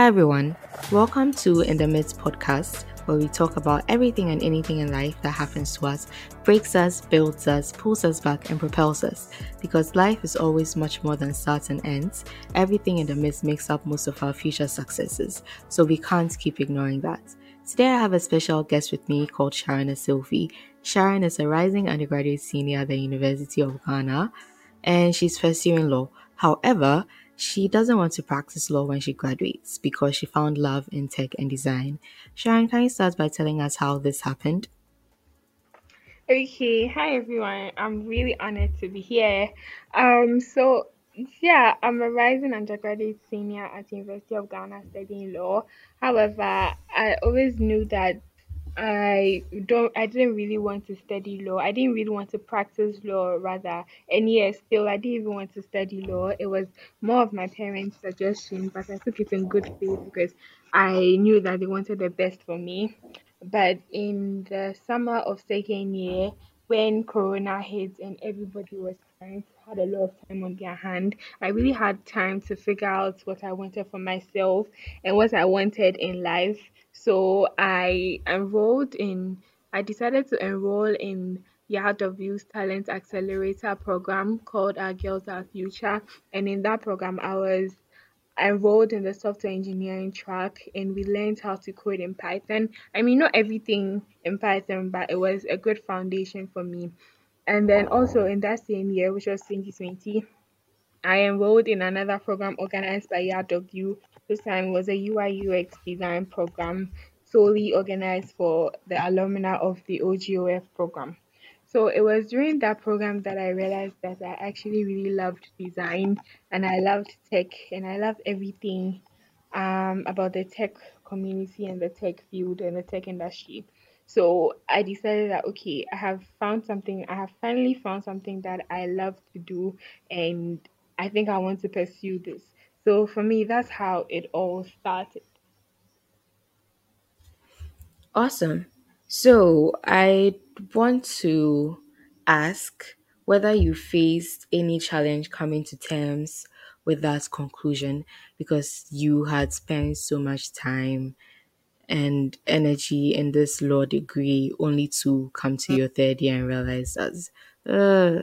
Hi, everyone. Welcome to In the Midst podcast, where we talk about everything and anything in life that happens to us, breaks us, builds us, pulls us back, and propels us. Because life is always much more than starts and ends, everything in the midst makes up most of our future successes, so we can't keep ignoring that. Today, I have a special guest with me called Sharon Asylfi. Sharon is a rising undergraduate senior at the University of Ghana, and she's pursuing law. However, she doesn't want to practice law when she graduates because she found love in tech and design. Sharon, can you start by telling us how this happened? Okay, hi everyone. I'm really honored to be here. Um, so yeah, I'm a rising undergraduate senior at the University of Ghana studying law. However, I always knew that I don't I didn't really want to study law. I didn't really want to practice law rather. And yes, still I didn't even want to study law. It was more of my parents' suggestion, but I took it in good faith because I knew that they wanted the best for me. But in the summer of second year, when Corona hit and everybody was parents had a lot of time on their hand, I really had time to figure out what I wanted for myself and what I wanted in life. So I enrolled in, I decided to enroll in YAW's Talent Accelerator program called Our Girls Our Future. And in that program, I was enrolled in the software engineering track and we learned how to code in Python. I mean, not everything in Python, but it was a good foundation for me. And then also in that same year, which was 2020, I enrolled in another program organized by YAW. Time was a UI UX design program solely organized for the alumni of the OGOF program. So it was during that program that I realized that I actually really loved design and I loved tech and I loved everything um, about the tech community and the tech field and the tech industry. So I decided that okay, I have found something, I have finally found something that I love to do and I think I want to pursue this. So for me, that's how it all started. Awesome. So I want to ask whether you faced any challenge coming to terms with that conclusion because you had spent so much time and energy in this law degree only to come to your third year and realize that uh,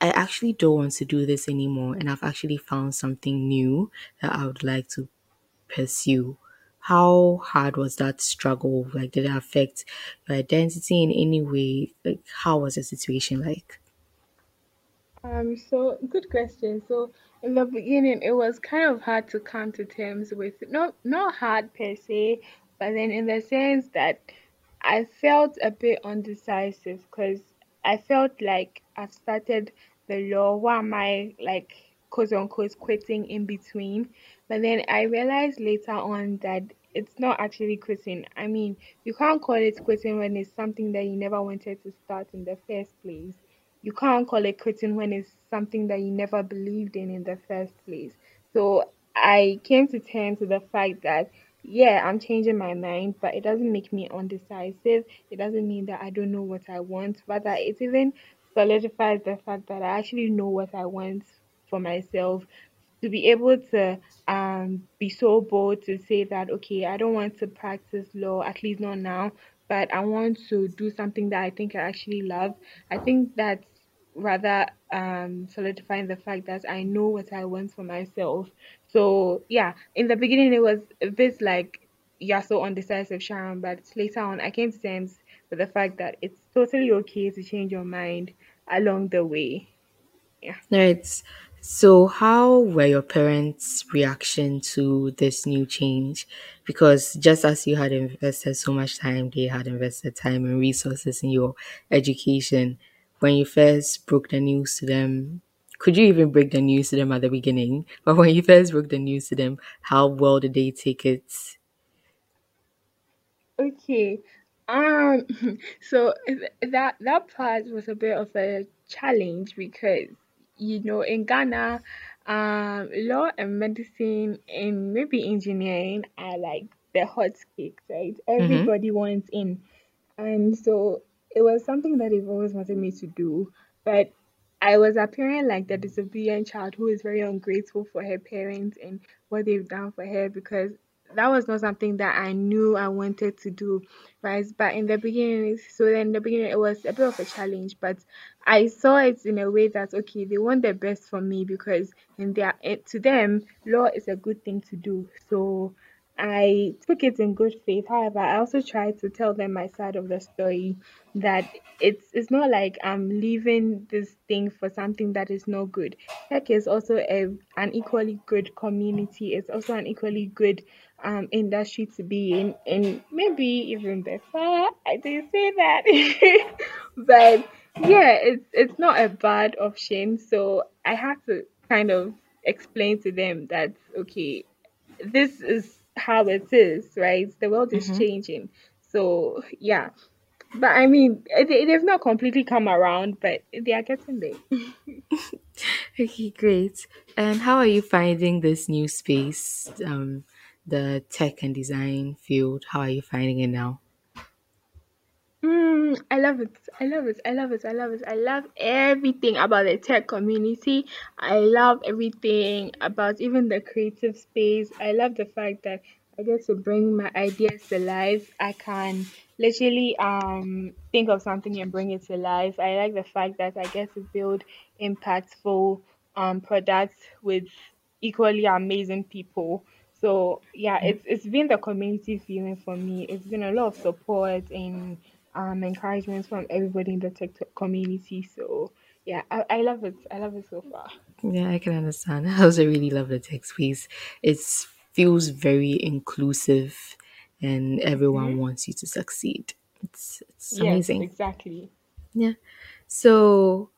I actually don't want to do this anymore and I've actually found something new that I would like to pursue. How hard was that struggle? Like, did it affect your identity in any way? Like, how was the situation like? Um, so good question. So in the beginning, it was kind of hard to come to terms with not not hard per se, but then in the sense that I felt a bit undecisive because I felt like I've started the law. Why am I like quote unquote quitting in between? But then I realized later on that it's not actually quitting. I mean, you can't call it quitting when it's something that you never wanted to start in the first place you can't call it quitting when it's something that you never believed in in the first place. So I came to terms with the fact that yeah, I'm changing my mind, but it doesn't make me undecisive. It doesn't mean that I don't know what I want. Rather, it even solidifies the fact that I actually know what I want for myself. To be able to um be so bold to say that okay, I don't want to practice law, at least not now, but I want to do something that I think I actually love. I think that's rather um solidifying the fact that I know what I want for myself. So yeah, in the beginning it was a bit like you're so undecisive, Sharon, but later on I came to terms the fact that it's totally okay to change your mind along the way. Yeah. Right. So, how were your parents' reaction to this new change? Because just as you had invested so much time, they had invested time and resources in your education. When you first broke the news to them, could you even break the news to them at the beginning? But when you first broke the news to them, how well did they take it? Okay. Um so th- that that part was a bit of a challenge because you know in Ghana um law and medicine and maybe engineering are like the hot cakes, right? Mm-hmm. Everybody wants in. And so it was something that they've always wanted me to do. But I was appearing like the disobedient child who is very ungrateful for her parents and what they've done for her because that was not something that I knew I wanted to do, right? But in the beginning, so then in the beginning, it was a bit of a challenge, but I saw it in a way that okay, they want the best for me because in their to them, law is a good thing to do. So I took it in good faith. However, I also tried to tell them my side of the story that it's it's not like I'm leaving this thing for something that is no good. Tech is also a an equally good community. It's also an equally good um industry to be in and maybe even better. I didn't say that. but yeah, it's it's not a bad option. So I have to kind of explain to them that okay, this is how it is, right? The world is Mm-hmm. changing. So yeah, but I mean, they, they've not completely come around, but they are getting there. Okay, great. And how are you finding this new space, um, the tech and design field? How are you finding it now? Mm, I love it. I love it. I love it. I love it. I love everything about the tech community. I love everything about even the creative space. I love the fact that I get to bring my ideas to life. I can literally um think of something and bring it to life. I like the fact that I get to build impactful um products with equally amazing people. So yeah, it's it's been the community feeling for me. It's been a lot of support and um encouragement from everybody in the TikTok community. So yeah, I, I love it. I love it so far. Yeah, I can understand. I also really love the tech space. It feels very inclusive and everyone hmm wants you to succeed. It's, it's Yes, amazing. exactly. Yeah. So,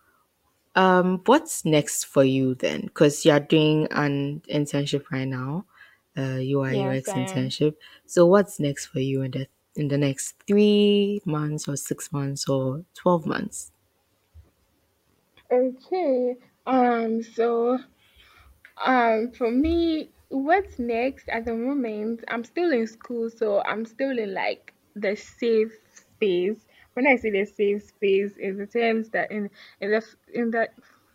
um, what's next for you then? Because you're doing an internship right now, uh, UI Yes, UX internship. So, what's next for you in the in the next three months or six months or twelve months? Okay. Um, so Um, for me, what's next at the moment? I'm still in school, so I'm still in like the safe space. When I say the safe space, in the terms that in in the in the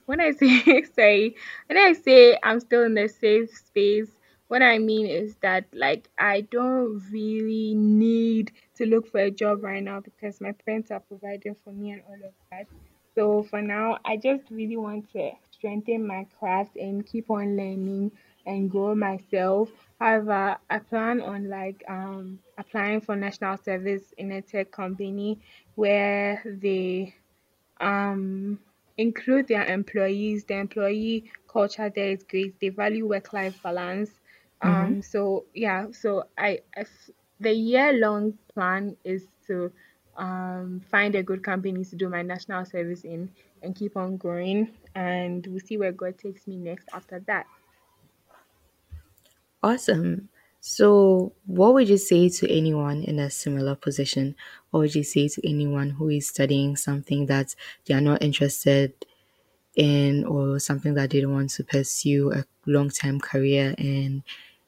when I say sorry, when I say I'm still in the safe space, what I mean is that like I don't really need to look for a job right now because my parents are providing for me and all of that. So for now, I just really want to strengthen my craft and keep on learning and grow myself. However, I plan on like um applying for national service in a tech company where they um include their employees. The employee culture there is great. They value work life balance. Mm-hmm. Um so yeah, so I, the year long plan is to um find a good company to do my national service in and keep on growing and we'll see where God takes me next after that. Awesome. So, what would you say to anyone in a similar position? What would you say to anyone who is studying something that they are not interested in or something that they don't want to pursue a long term career in?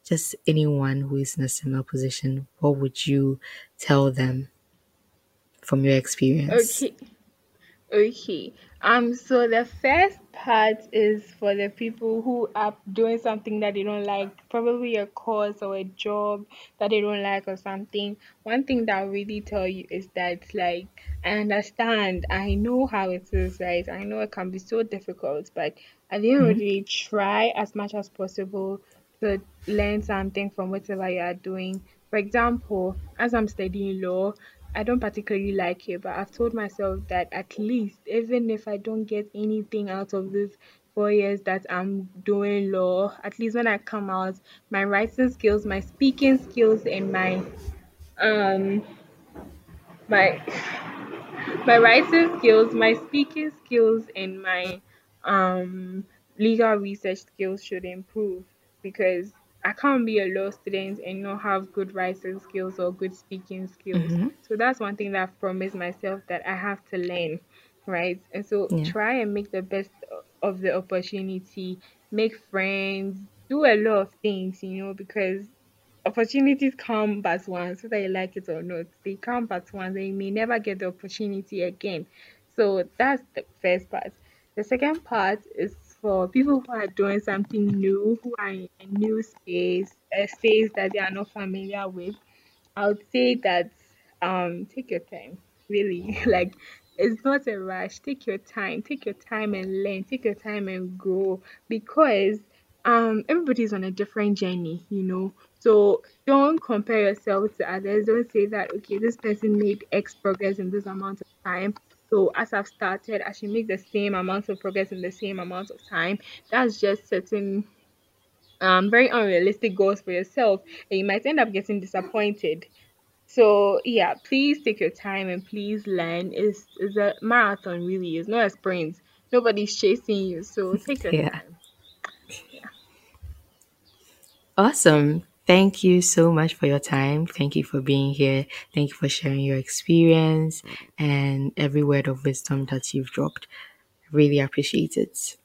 Just anyone who is in a similar position, what would you tell them from your experience? Okay. Okay. Um, so the first part is for the people who are doing something that they don't like, probably a course or a job that they don't like or something. One thing that I'll really tell you is that like I understand, I know how it is, right? I know it can be so difficult, but at the end of Mhm. the day, try as much as possible to learn something from whatever you are doing. For example, as I'm studying law, I don't particularly like it, but I've told myself that at least, even if I don't get anything out of this four years that I'm doing law, at least when I come out, my writing skills, my speaking skills, and my um my my writing skills, my speaking skills, and my um legal research skills should improve because I can't be a law student and not have good writing skills or good speaking skills. Mm-hmm. So that's one thing that I've promised myself that I have to learn, right? And so Yeah. try and make the best of the opportunity, make friends, do a lot of things, you know, because opportunities come but once, whether you like it or not. They come but once, and you may never get the opportunity again. So that's the first part. The second part is for people who are doing something new, who are in a new space, a space that they are not familiar with, I would say that um take your time. Really. like it's not a rush. Take your time. Take your time and learn. Take your time and grow because um everybody's on a different journey, you know. So don't compare yourself to others. Don't say that okay, this person made X progress in this amount of time. So as I've started, I should make the same amount of progress in the same amount of time. That's just setting um very unrealistic goals for yourself and you might end up getting disappointed so yeah, please take your time and please learn. It's it's a marathon really, it's not a sprint. Nobody's chasing you, so take your Yeah. time. Yeah. Awesome. Thank you so much for your time. Thank you for being here. Thank you for sharing your experience and every word of wisdom that you've dropped. Really appreciate it.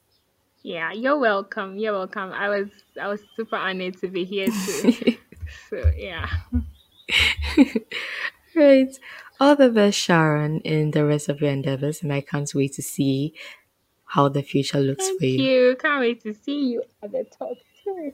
Yeah, you're welcome. You're welcome. I was I was super honored to be here too. So yeah. Right. All the best, Sharon, in the rest of your endeavors, and I can't wait to see how the future looks for you. Thank you. you. Can't wait to see you at the top too.